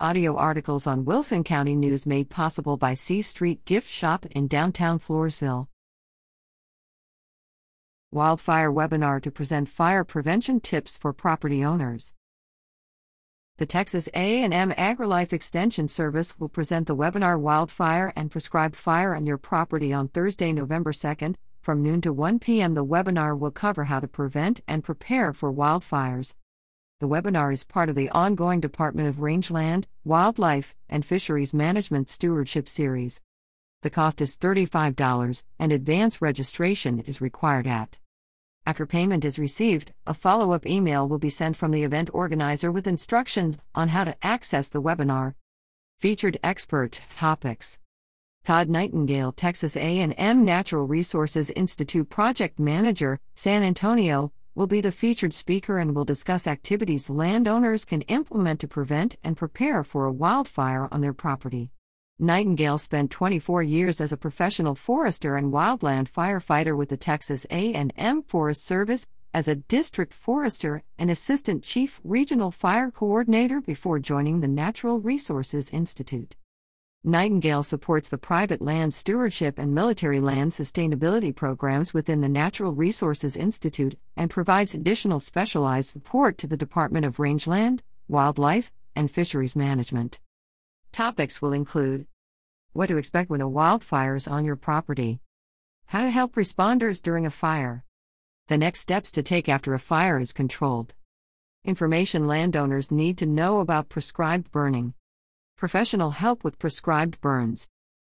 Audio articles on Wilson County News made possible by C Street Gift Shop in downtown Floresville. Wildfire webinar to present fire prevention tips for property owners. The Texas A&M AgriLife Extension Service will present the webinar Wildfire and Prescribed Fire on Your Property on Thursday, November 2nd, from noon to 1 p.m. The webinar will cover how to prevent and prepare for wildfires. The webinar is part of the ongoing Department of Rangeland, Wildlife, and Fisheries Management Stewardship Series. The cost is $35, and advance registration is required at. After payment is received, a follow up email will be sent from the event organizer with instructions on how to access the webinar. Featured expert topics Todd Nightingale, Texas A&M Natural Resources Institute Project Manager, San Antonio, will be the featured speaker and will discuss activities landowners can implement to prevent and prepare for a wildfire on their property. Nightingale spent 24 years as a professional forester and wildland firefighter with the Texas A&M Forest Service as a district forester and assistant chief regional fire coordinator before joining the Natural Resources Institute. Nightingale supports the private land stewardship and military land sustainability programs within the Natural Resources Institute and provides additional specialized support to the Department of Rangeland, Wildlife, and Fisheries Management. Topics will include what to expect when a wildfire is on your property, how to help responders during a fire, the next steps to take after a fire is controlled, information landowners need to know about prescribed burning professional help with prescribed burns.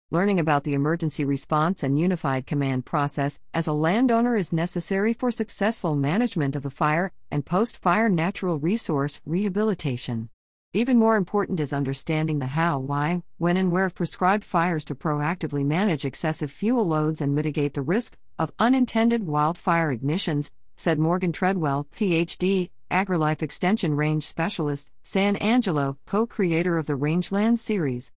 Learning about the emergency response and unified command process as a landowner is necessary for successful management of the fire and post fire natural resource rehabilitation. Even more important is understanding the how, why, when, and where of prescribed fires to proactively manage excessive fuel loads and mitigate the risk of unintended wildfire ignitions, said Morgan Treadwell, PhD, AgriLife Extension Range Specialist, San Angelo, co creator of the Rangeland series.